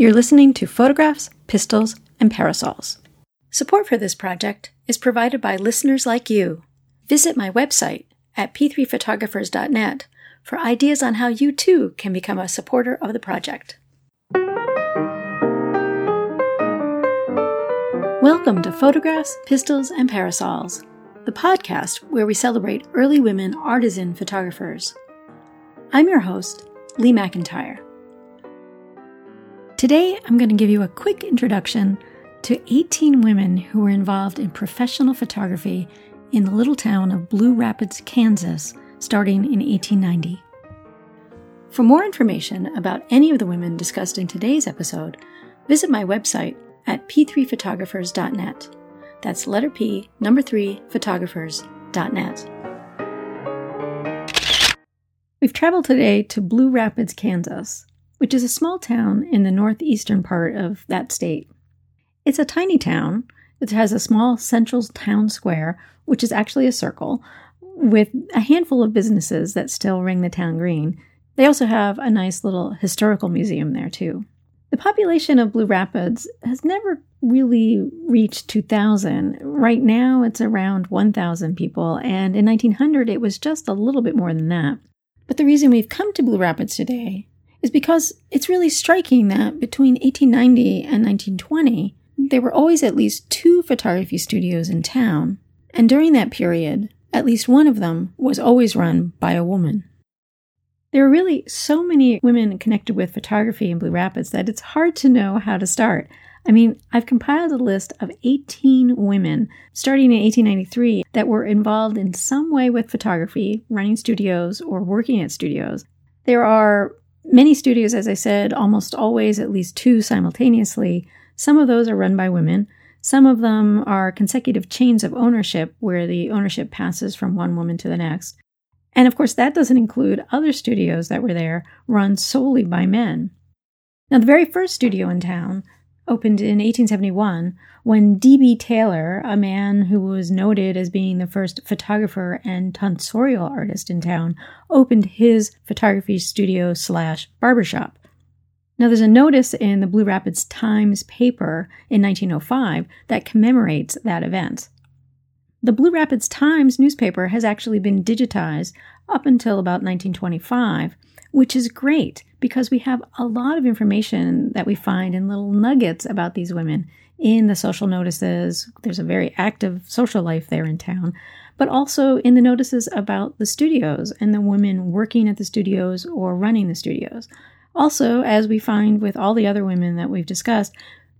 You're listening to Photographs, Pistols, and Parasols. Support for this project is provided by listeners like you. Visit my website at p3photographers.net for ideas on how you too can become a supporter of the project. Welcome to Photographs, Pistols, and Parasols, the podcast where we celebrate early women artisan photographers. I'm your host, Lee McIntyre. Today, I'm going to give you a quick introduction to 18 women who were involved in professional photography in the little town of Blue Rapids, Kansas, starting in 1890. For more information about any of the women discussed in today's episode, visit my website at p3photographers.net. That's letter P, number 3, photographers.net. We've traveled today to Blue Rapids, Kansas, which is a small town in the northeastern part of that state. It's a tiny town. It has a small central town square, which is actually a circle, with a handful of businesses that still ring the town green. They also have a nice little historical museum there, too. The population of Blue Rapids has never really reached 2,000. Right now, it's around 1,000 people, and in 1900, it was just a little bit more than that. But the reason we've come to Blue Rapids today is because it's really striking that between 1890 and 1920, there were always at least two photography studios in town, and during that period, at least one of them was always run by a woman. There are really so many women connected with photography in Blue Rapids that it's hard to know how to start. I mean, I've compiled a list of 18 women starting in 1893 that were involved in some way with photography, running studios, or working at studios. There are Many studios, as I said, almost always at least two simultaneously. Some of those are run by women. Some of them are consecutive chains of ownership where the ownership passes from one woman to the next. And of course, that doesn't include other studios that were there run solely by men. Now, the very first studio in town opened in 1871 when D.B. Taylor, a man who was noted as being the first photographer and tonsorial artist in town, opened his photography studio slash barbershop. Now, there's a notice in the Blue Rapids Times paper in 1905 that commemorates that event. The Blue Rapids Times newspaper has actually been digitized up until about 1925, which is great because we have a lot of information that we find in little nuggets about these women in the social notices. There's a very active social life there in town, but also in the notices about the studios and the women working at the studios or running the studios. Also, as we find with all the other women that we've discussed,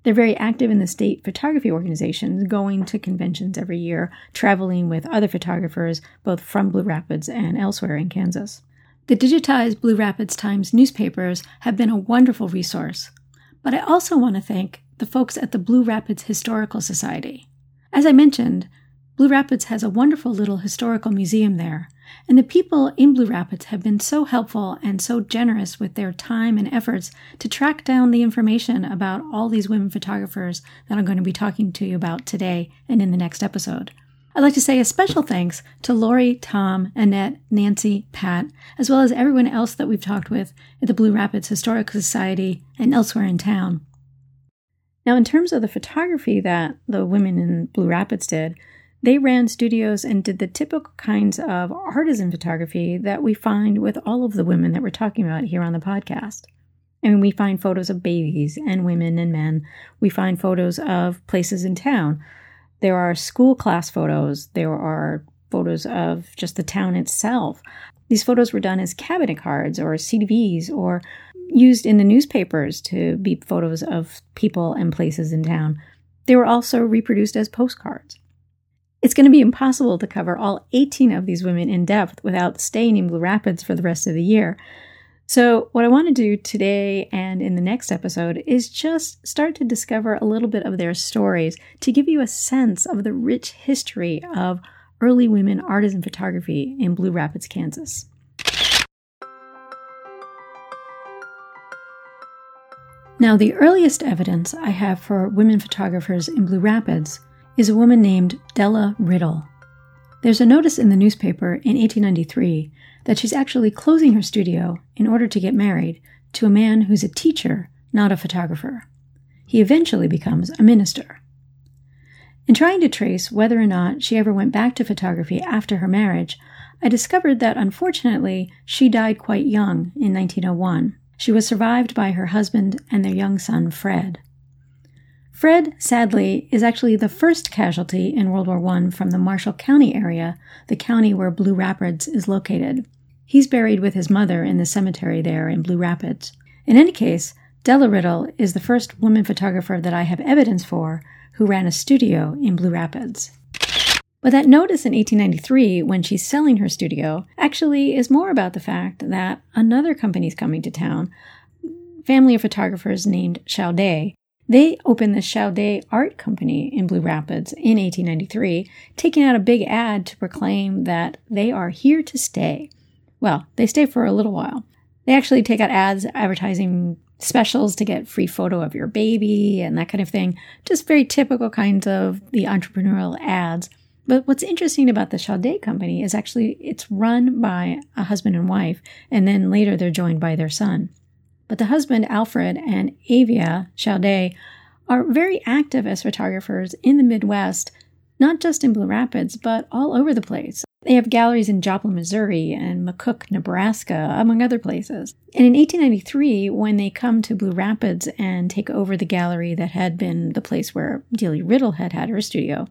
they're very active in the state photography organizations, going to conventions every year, traveling with other photographers, both from Blue Rapids and elsewhere in Kansas. The digitized Blue Rapids Times newspapers have been a wonderful resource, but I also want to thank the folks at the Blue Rapids Historical Society. As I mentioned, Blue Rapids has a wonderful little historical museum there, and the people in Blue Rapids have been so helpful and so generous with their time and efforts to track down the information about all these women photographers that I'm going to be talking to you about today and in the next episode. I'd like to say a special thanks to Lori, Tom, Annette, Nancy, Pat, as well as everyone else that we've talked with at the Blue Rapids Historical Society and elsewhere in town. Now, in terms of the photography that the women in Blue Rapids did, they ran studios and did the typical kinds of artisan photography that we find with all of the women that we're talking about here on the podcast. I mean, we find photos of babies and women and men. We find photos of places in town. There are school class photos. There are photos of just the town itself. These photos were done as cabinet cards or CDVs or used in the newspapers to be photos of people and places in town. They were also reproduced as postcards. It's going to be impossible to cover all 18 of these women in depth without staying in Blue Rapids for the rest of the year. So, what I want to do today and in the next episode is just start to discover a little bit of their stories to give you a sense of the rich history of early women artisan photography in Blue Rapids, Kansas. Now, the earliest evidence I have for women photographers in Blue Rapids is a woman named Della Riddle. There's a notice in the newspaper in 1893 that she's actually closing her studio in order to get married to a man who's a teacher not a photographer. He eventually becomes a minister. In trying to trace whether or not she ever went back to photography after her marriage, I discovered that unfortunately she died quite young in 1901. She was survived by her husband and their young son, Fred. Fred, sadly, is actually the first casualty in World War I from the Marshall County area, the county where Blue Rapids is located. He's buried with his mother in the cemetery there in Blue Rapids. In any case, Della Riddle is the first woman photographer that I have evidence for who ran a studio in Blue Rapids. But that notice in 1893, when she's selling her studio, actually is more about the fact that another company is coming to town, family of photographers named Chaudet, they opened the Chaudet Art Company in Blue Rapids in 1893, taking out a big ad to proclaim that they are here to stay. Well, they stay for a little while. They actually take out ads advertising specials to get free photo of your baby and that kind of thing. Just very typical kinds of the entrepreneurial ads. But what's interesting about the Chaudet company is actually it's run by a husband and wife, and then later they're joined by their son. But the husband, Alfred, and Avia Chaudet are very active as photographers in the Midwest, not just in Blue Rapids, but all over the place. They have galleries in Joplin, Missouri, and McCook, Nebraska, among other places. And in 1893, when they come to Blue Rapids and take over the gallery that had been the place where Delia Riddle had had her studio,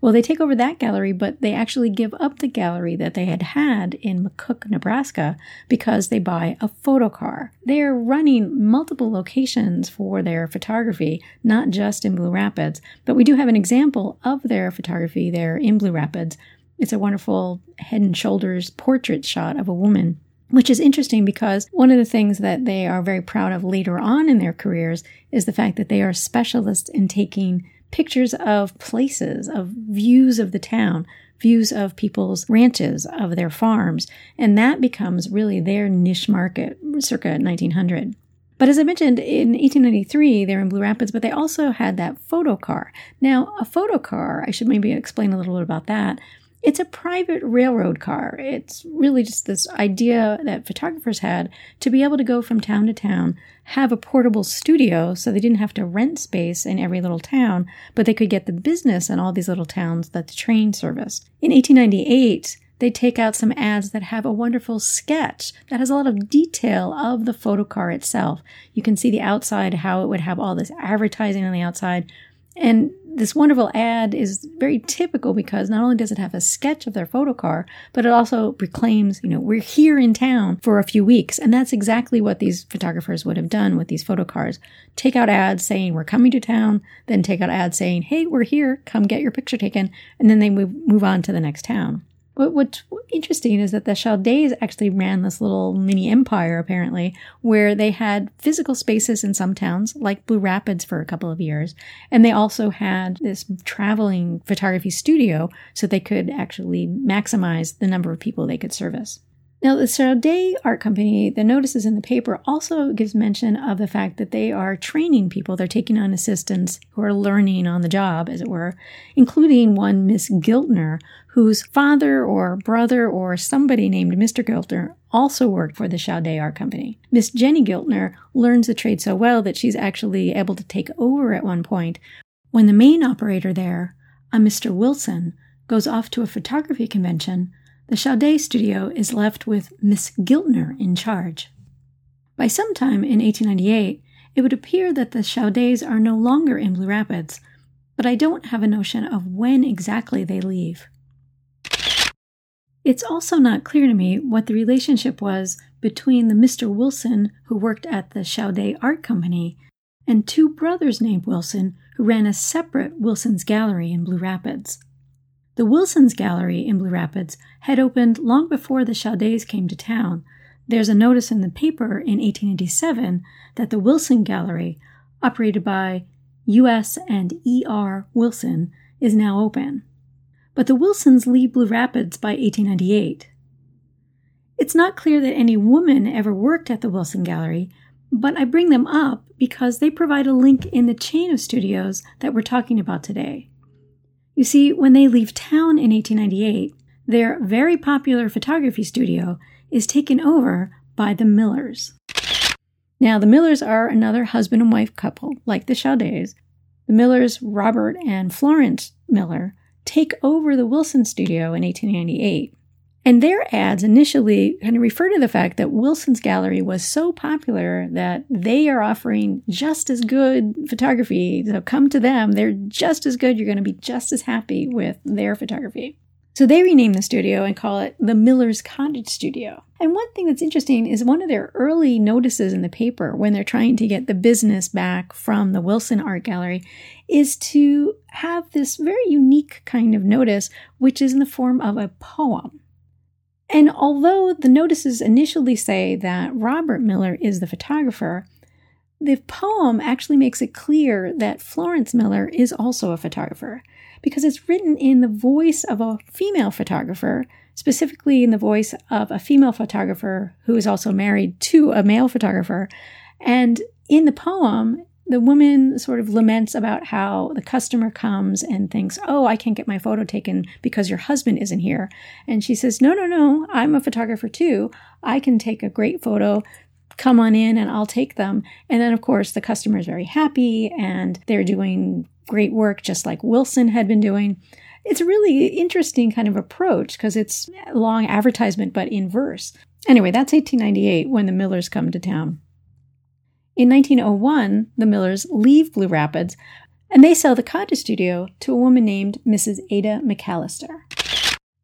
well, they take over that gallery, but they actually give up the gallery that they had had in McCook, Nebraska, because they buy a photo car. They are running multiple locations for their photography, not just in Blue Rapids, but we do have an example of their photography there in Blue Rapids. It's a wonderful head and shoulders portrait shot of a woman which is interesting because one of the things that they are very proud of later on in their careers is the fact that they are specialists in taking pictures of places, of views of the town, views of people's ranches, of their farms, and that becomes really their niche market circa 1900. But as I mentioned, in 1893, they're in Blue Rapids, but they also had that photo car. Now, a photo car, I should maybe explain a little bit about that. It's a private railroad car. It's really just this idea that photographers had to be able to go from town to town, have a portable studio so they didn't have to rent space in every little town, but they could get the business in all these little towns that the train serviced. In 1898, they take out some ads that have a wonderful sketch that has a lot of detail of the photo car itself. You can see the outside, how it would have all this advertising on the outside. And this wonderful ad is very typical because not only does it have a sketch of their photo car, but it also proclaims, you know, we're here in town for a few weeks. And that's exactly what these photographers would have done with these photo cars. Take out ads saying we're coming to town, then take out ads saying, hey, we're here, come get your picture taken. And then they move, on to the next town. But what's interesting is that the Chaudets actually ran this little mini empire, apparently, where they had physical spaces in some towns, like Blue Rapids for a couple of years. And they also had this traveling photography studio so they could actually maximize the number of people they could service. Now, the Chaudet Art Company, the notices in the paper also gives mention of the fact that they are training people. They're taking on assistants who are learning on the job, as it were, including one Miss Giltner, whose father or brother or somebody named Mr. Giltner also worked for the Chaudet Art Company. Miss Jenny Giltner learns the trade so well that she's actually able to take over at one point when the main operator there, a Mr. Wilson, goes off to a photography convention the Chaudet studio is left with Miss Giltner in charge. By sometime in 1898, it would appear that the Chaudets are no longer in Blue Rapids, but I don't have a notion of when exactly they leave. It's also not clear to me what the relationship was between the Mr. Wilson who worked at the Chaudet Art Company and two brothers named Wilson who ran a separate Wilson's Gallery in Blue Rapids. The Wilsons Gallery in Blue Rapids had opened long before the Chaudets came to town. There's a notice in the paper in 1887 that the Wilson Gallery, operated by U.S. and E.R. Wilson, is now open. But the Wilsons leave Blue Rapids by 1898. It's not clear that any woman ever worked at the Wilson Gallery, but I bring them up because they provide a link in the chain of studios that we're talking about today. You see, when they leave town in 1898, their very popular photography studio is taken over by the Millers. Now, the Millers are another husband and wife couple, like the Chaudets. The Millers, Robert and Florence Miller, take over the Wilson studio in 1898. And their ads initially kind of refer to the fact that Wilson's gallery was so popular that they are offering just as good photography. So come to them. They're just as good. You're going to be just as happy with their photography. So they rename the studio and call it the Miller's Cottage Studio. And one thing that's interesting is one of their early notices in the paper when they're trying to get the business back from the Wilson Art Gallery is to have this very unique kind of notice, which is in the form of a poem. And although the notices initially say that Robert Miller is the photographer, the poem actually makes it clear that Florence Miller is also a photographer because it's written in the voice of a female photographer, specifically in the voice of a female photographer who is also married to a male photographer. And in the poem, the woman sort of laments about how the customer comes and thinks, Oh, I can't get my photo taken because your husband isn't here. And she says, No, no, no, I'm a photographer too. I can take a great photo. Come on in and I'll take them. And then, of course, the customer is very happy and they're doing great work, just like Wilson had been doing. It's a really interesting kind of approach because it's long advertisement, but in verse. Anyway, that's 1898 when the Millers come to town. In 1901, the Millers leave Blue Rapids and they sell the cottage studio to a woman named Mrs. Ada McAllister.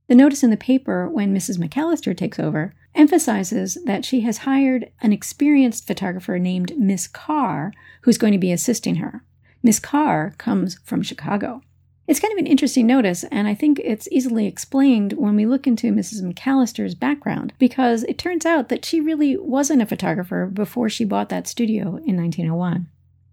The notice in the paper when Mrs. McAllister takes over emphasizes that she has hired an experienced photographer named Miss Carr who's going to be assisting her. Miss Carr comes from Chicago. It's kind of an interesting notice, and I think it's easily explained when we look into Mrs. McAllister's background, because it turns out that she really wasn't a photographer before she bought that studio in 1901.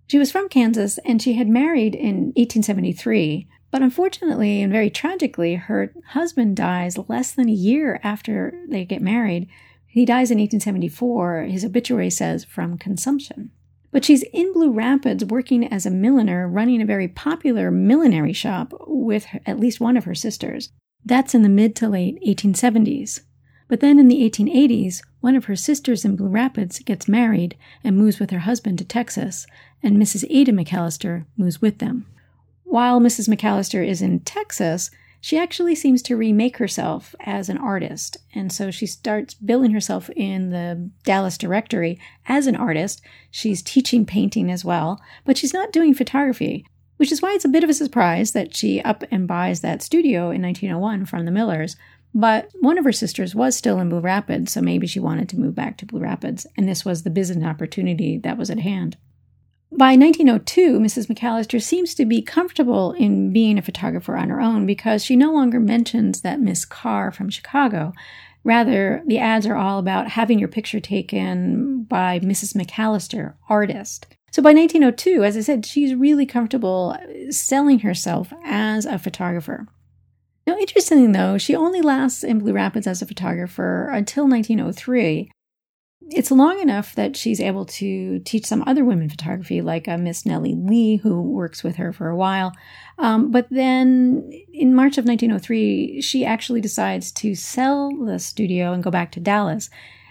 She was from Kansas and she had married in 1873, but unfortunately and very tragically, her husband dies less than a year after they get married. He dies in 1874, his obituary says, from consumption. But she's in Blue Rapids working as a milliner, running a very popular millinery shop with at least one of her sisters. That's in the mid to late 1870s. But then in the 1880s, one of her sisters in Blue Rapids gets married and moves with her husband to Texas, and Mrs. Ada McAllister moves with them. While Mrs. McAllister is in Texas, she actually seems to remake herself as an artist. And so she starts billing herself in the Dallas directory as an artist. She's teaching painting as well, but she's not doing photography, which is why it's a bit of a surprise that she up and buys that studio in 1901 from the Millers. But one of her sisters was still in Blue Rapids, so maybe she wanted to move back to Blue Rapids, and this was the business opportunity that was at hand. By 1902, Mrs. McAllister seems to be comfortable in being a photographer on her own because she no longer mentions that Miss Carr from Chicago. Rather, the ads are all about having your picture taken by Mrs. McAllister, artist. So by 1902, as I said, she's really comfortable selling herself as a photographer. Now, interestingly though, she only lasts in Blue Rapids as a photographer until 1903, it's long enough that she's able to teach some other women photography, like uh, Miss Nellie Lee, who works with her for a while. Um, but then in March of 1903, she actually decides to sell the studio and go back to Dallas.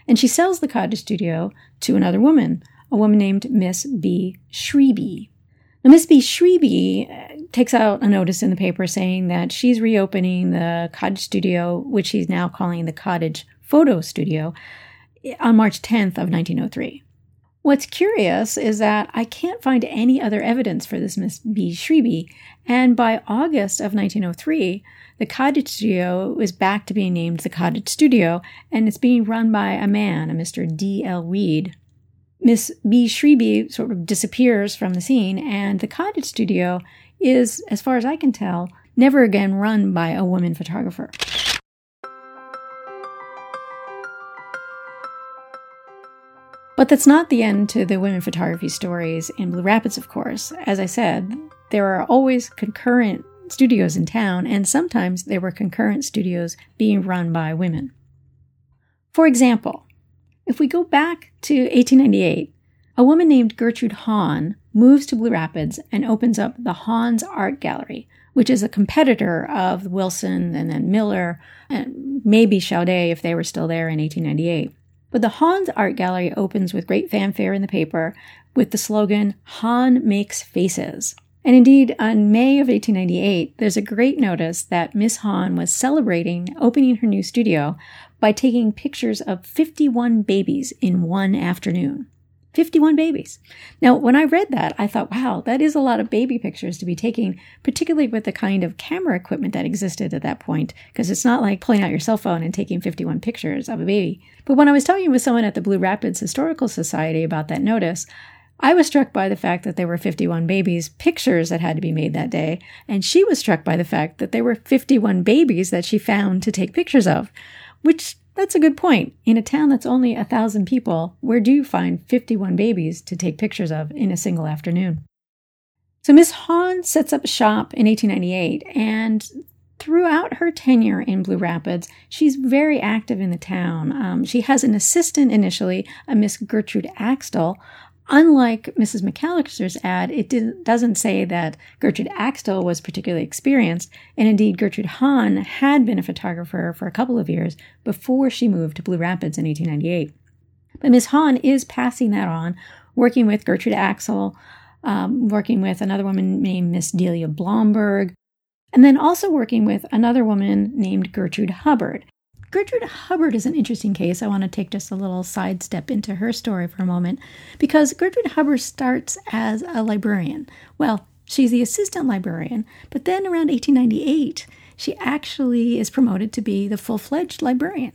And she sells the cottage studio to another woman, a woman named Miss B. Shreby. Now, Miss B. Shreby uh, takes out a notice in the paper saying that she's reopening the cottage studio, which she's now calling the cottage photo studio on March 10th of 1903. What's curious is that I can't find any other evidence for this Miss B. Shreby, and by August of 1903, the cottage studio is back to being named the Cottage Studio, and it's being run by a man, a Mr. D. L. Weed. Miss B. Shreby sort of disappears from the scene, and the cottage studio is, as far as I can tell, never again run by a woman photographer. That's not the end to the women photography stories in Blue Rapids, of course. As I said, there are always concurrent studios in town, and sometimes there were concurrent studios being run by women. For example, if we go back to 1898, a woman named Gertrude Hahn moves to Blue Rapids and opens up the Hahn's Art Gallery, which is a competitor of Wilson and then Miller and maybe Chaudet if they were still there in 1898. But the Hahn's art gallery opens with great fanfare in the paper with the slogan, Hahn makes faces. And indeed, on May of 1898, there's a great notice that Miss Hahn was celebrating opening her new studio by taking pictures of 51 babies in one afternoon. 51 babies. Now, when I read that, I thought, wow, that is a lot of baby pictures to be taking, particularly with the kind of camera equipment that existed at that point, because it's not like pulling out your cell phone and taking 51 pictures of a baby. But when I was talking with someone at the Blue Rapids Historical Society about that notice, I was struck by the fact that there were 51 babies, pictures that had to be made that day, and she was struck by the fact that there were 51 babies that she found to take pictures of, which that's a good point. In a town that's only a thousand people, where do you find 51 babies to take pictures of in a single afternoon? So Miss Hahn sets up shop in 1898, and throughout her tenure in Blue Rapids, she's very active in the town. Um, she has an assistant initially, a Miss Gertrude Axtell, Unlike Mrs. McAllister's ad, it doesn't say that Gertrude Axtell was particularly experienced, and indeed, Gertrude Hahn had been a photographer for a couple of years before she moved to Blue Rapids in 1898. But Miss Hahn is passing that on, working with Gertrude Axtell, um, working with another woman named Miss Delia Blomberg, and then also working with another woman named Gertrude Hubbard. Gertrude Hubbard is an interesting case. I want to take just a little sidestep into her story for a moment because Gertrude Hubbard starts as a librarian. Well, she's the assistant librarian, but then around 1898, she actually is promoted to be the full fledged librarian.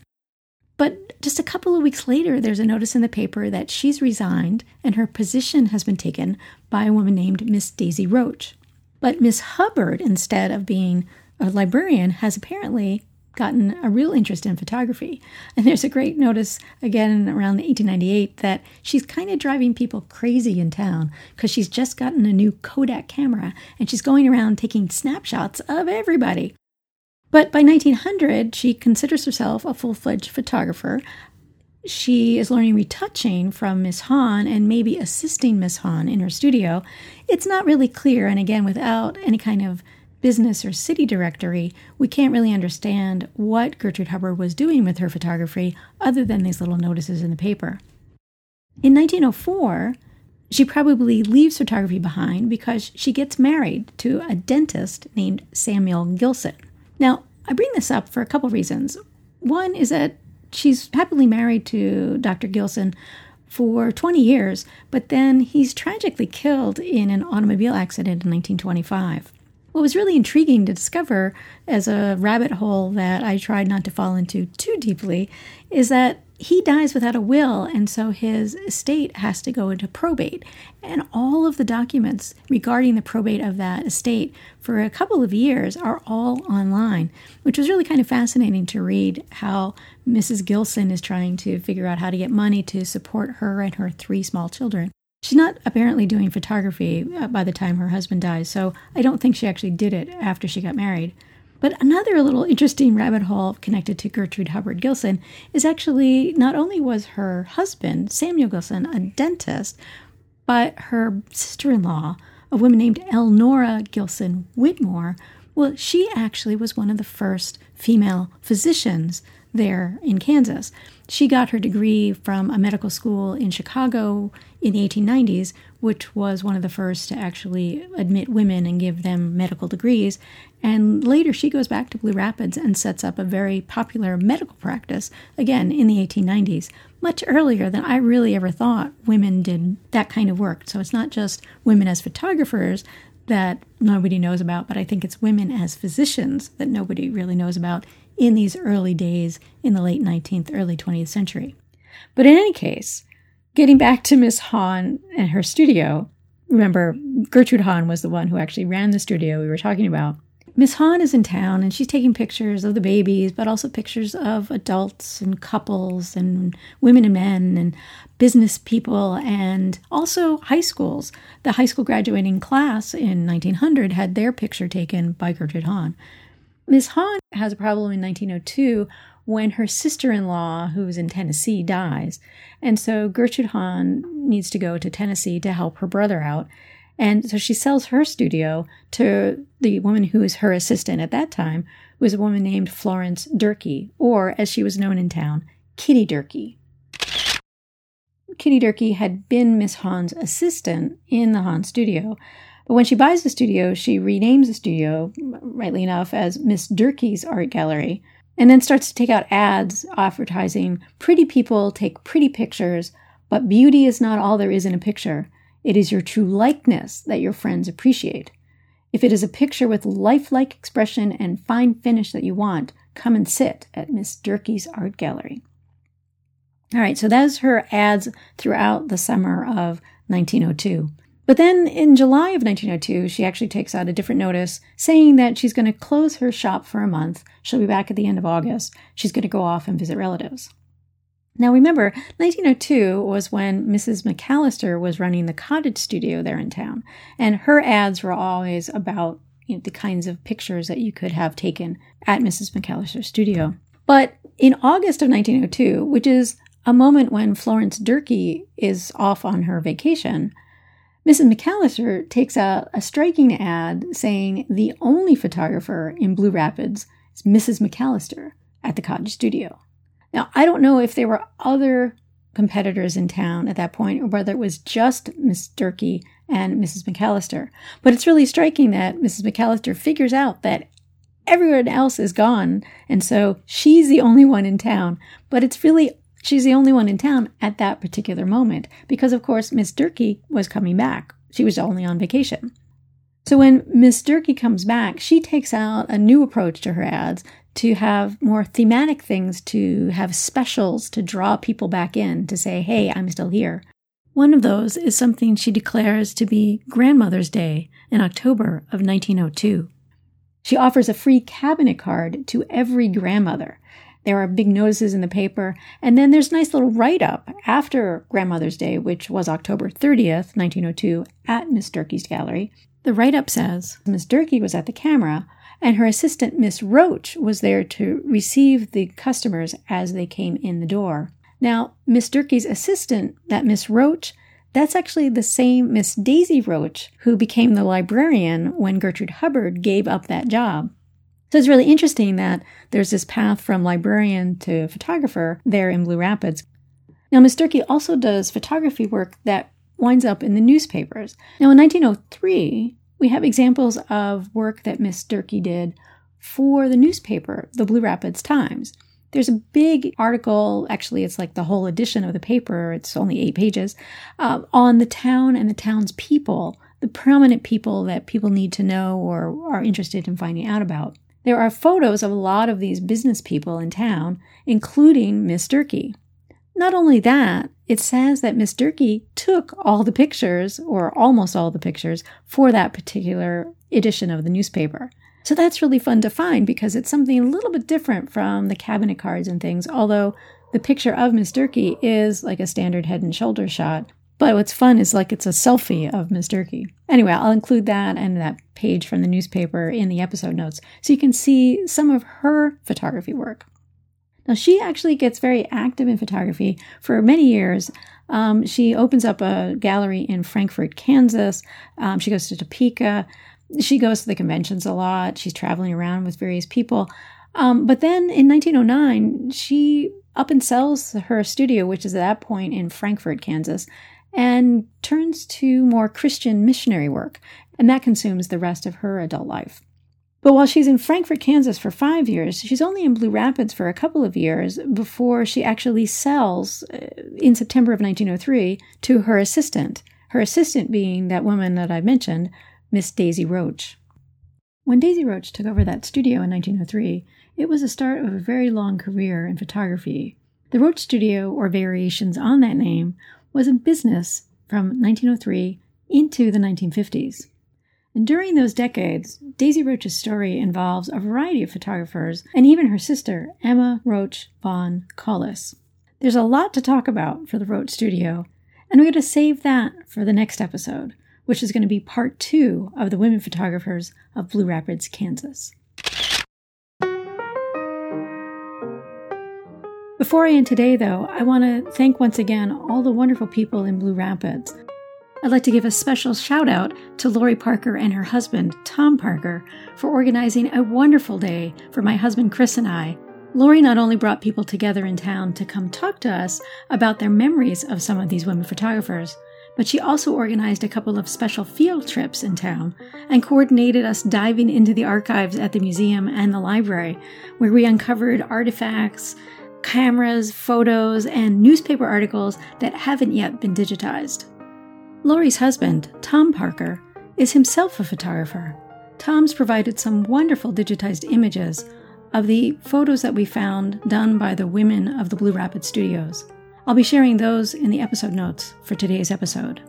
But just a couple of weeks later, there's a notice in the paper that she's resigned and her position has been taken by a woman named Miss Daisy Roach. But Miss Hubbard, instead of being a librarian, has apparently gotten a real interest in photography. And there's a great notice again around 1898 that she's kind of driving people crazy in town because she's just gotten a new Kodak camera and she's going around taking snapshots of everybody. But by 1900, she considers herself a full fledged photographer. She is learning retouching from Miss Hahn and maybe assisting Miss Hahn in her studio. It's not really clear, and again, without any kind of business or city directory, we can't really understand what Gertrude Hubbard was doing with her photography other than these little notices in the paper. In 1904, she probably leaves photography behind because she gets married to a dentist named Samuel Gilson. Now, I bring this up for a couple reasons. One is that she's happily married to Dr. Gilson for 20 years, but then he's tragically killed in an automobile accident in 1925. What was really intriguing to discover as a rabbit hole that I tried not to fall into too deeply is that he dies without a will, and so his estate has to go into probate. And all of the documents regarding the probate of that estate for a couple of years are all online, which was really kind of fascinating to read how Mrs. Gilson is trying to figure out how to get money to support her and her three small children. She's not apparently doing photography uh, by the time her husband dies, so I don't think she actually did it after she got married. But another little interesting rabbit hole connected to Gertrude Hubbard Gilson is actually not only was her husband, Samuel Gilson, a dentist, but her sister in law, a woman named Elnora Gilson Whitmore, well, she actually was one of the first female physicians there in Kansas. She got her degree from a medical school in Chicago in the 1890s, which was one of the first to actually admit women and give them medical degrees. And later she goes back to Blue Rapids and sets up a very popular medical practice, again in the 1890s, much earlier than I really ever thought women did that kind of work. So it's not just women as photographers that nobody knows about, but I think it's women as physicians that nobody really knows about in these early days in the late 19th, early 20th century. But in any case, getting back to Miss Hahn and her studio, remember, Gertrude Hahn was the one who actually ran the studio we were talking about. Miss Hahn is in town and she's taking pictures of the babies, but also pictures of adults and couples and women and men and business people and also high schools. The high school graduating class in 1900 had their picture taken by Gertrude Hahn. Miss Hahn has a problem in 1902 when her sister in law, who's in Tennessee, dies. And so Gertrude Hahn needs to go to Tennessee to help her brother out. And so she sells her studio to the woman who was her assistant at that time, was a woman named Florence Durkee, or as she was known in town, Kitty Durkee. Kitty Durkee had been Miss Hahn's assistant in the Hahn studio. But when she buys the studio, she renames the studio, rightly enough, as Miss Durkee's Art Gallery, and then starts to take out ads advertising pretty people take pretty pictures, but beauty is not all there is in a picture. It is your true likeness that your friends appreciate. If it is a picture with lifelike expression and fine finish that you want, come and sit at Miss Durkee's Art Gallery. All right, so that's her ads throughout the summer of 1902. But then in July of 1902, she actually takes out a different notice saying that she's going to close her shop for a month. She'll be back at the end of August. She's going to go off and visit relatives. Now remember, 1902 was when Mrs. McAllister was running the cottage studio there in town, and her ads were always about you know, the kinds of pictures that you could have taken at Mrs. McAllister's studio. But in August of 1902, which is a moment when Florence Durkee is off on her vacation, Mrs. McAllister takes out a striking ad saying the only photographer in Blue Rapids is Mrs. McAllister at the cottage studio. Now, I don't know if there were other competitors in town at that point or whether it was just Miss Durkee and Mrs. McAllister, but it's really striking that Mrs. McAllister figures out that everyone else is gone, and so she's the only one in town. But it's really She's the only one in town at that particular moment because, of course, Miss Durkee was coming back. She was only on vacation. So when Miss Durkee comes back, she takes out a new approach to her ads to have more thematic things, to have specials to draw people back in to say, hey, I'm still here. One of those is something she declares to be Grandmother's Day in October of 1902. She offers a free cabinet card to every grandmother. There are big notices in the paper. And then there's a nice little write up after Grandmother's Day, which was October 30th, 1902, at Miss Durkee's gallery. The write up says Miss Durkee was at the camera, and her assistant, Miss Roach, was there to receive the customers as they came in the door. Now, Miss Durkee's assistant, that Miss Roach, that's actually the same Miss Daisy Roach who became the librarian when Gertrude Hubbard gave up that job. So it's really interesting that there's this path from librarian to photographer there in Blue Rapids. Now, Miss Durkee also does photography work that winds up in the newspapers. Now, in 1903, we have examples of work that Miss Durkee did for the newspaper, the Blue Rapids Times. There's a big article, actually, it's like the whole edition of the paper, it's only eight pages, uh, on the town and the town's people, the prominent people that people need to know or are interested in finding out about. There are photos of a lot of these business people in town, including Miss Durkee. Not only that, it says that Miss Durkee took all the pictures, or almost all the pictures, for that particular edition of the newspaper. So that's really fun to find because it's something a little bit different from the cabinet cards and things, although the picture of Miss Durkee is like a standard head and shoulder shot. But what's fun is like it's a selfie of Miss Durkee. Anyway, I'll include that and that page from the newspaper in the episode notes so you can see some of her photography work. Now, she actually gets very active in photography for many years. Um, she opens up a gallery in Frankfort, Kansas. Um, she goes to Topeka. She goes to the conventions a lot. She's traveling around with various people. Um, but then in 1909, she up and sells her studio, which is at that point in Frankfort, Kansas, and turns to more Christian missionary work, and that consumes the rest of her adult life. But while she's in Frankfort, Kansas for five years, she's only in Blue Rapids for a couple of years before she actually sells uh, in September of 1903 to her assistant, her assistant being that woman that I mentioned, Miss Daisy Roach. When Daisy Roach took over that studio in 1903, it was the start of a very long career in photography. The Roach Studio, or variations on that name, was in business from 1903 into the 1950s. And during those decades, Daisy Roach's story involves a variety of photographers and even her sister, Emma Roach von Collis. There's a lot to talk about for the Roach Studio, and we're going to save that for the next episode, which is going to be part two of the women photographers of Blue Rapids, Kansas. Before I end today, though, I want to thank once again all the wonderful people in Blue Rapids. I'd like to give a special shout out to Lori Parker and her husband, Tom Parker, for organizing a wonderful day for my husband Chris and I Lori not only brought people together in town to come talk to us about their memories of some of these women photographers, but she also organized a couple of special field trips in town and coordinated us diving into the archives at the museum and the library, where we uncovered artifacts, cameras, photos, and newspaper articles that haven't yet been digitized. Lori's husband, Tom Parker, is himself a photographer. Tom's provided some wonderful digitized images of the photos that we found done by the women of the Blue Rapid Studios. I'll be sharing those in the episode notes for today's episode.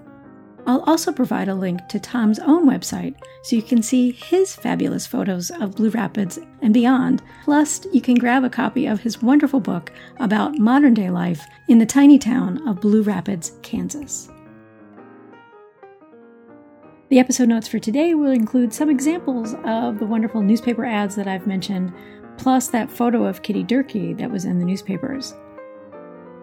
I'll also provide a link to Tom's own website so you can see his fabulous photos of Blue Rapids and beyond. Plus, you can grab a copy of his wonderful book about modern day life in the tiny town of Blue Rapids, Kansas. The episode notes for today will include some examples of the wonderful newspaper ads that I've mentioned, plus that photo of Kitty Durkee that was in the newspapers.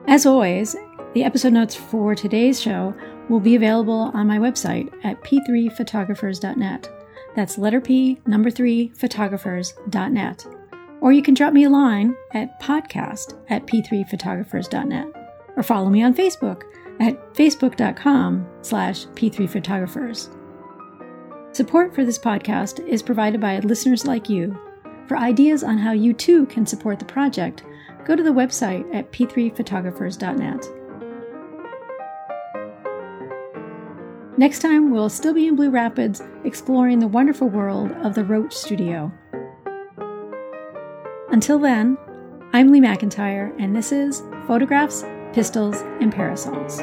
As always, the episode notes for today's show will be available on my website at p3photographers.net. That's letter P, number 3, photographers.net. Or you can drop me a line at podcast at p3photographers.net. Or follow me on Facebook at facebook.com slash p3photographers. Support for this podcast is provided by listeners like you. For ideas on how you too can support the project, go to the website at p3photographers.net. Next time, we'll still be in Blue Rapids exploring the wonderful world of the Roach Studio. Until then, I'm Lee McIntyre, and this is Photographs, Pistols, and Parasols.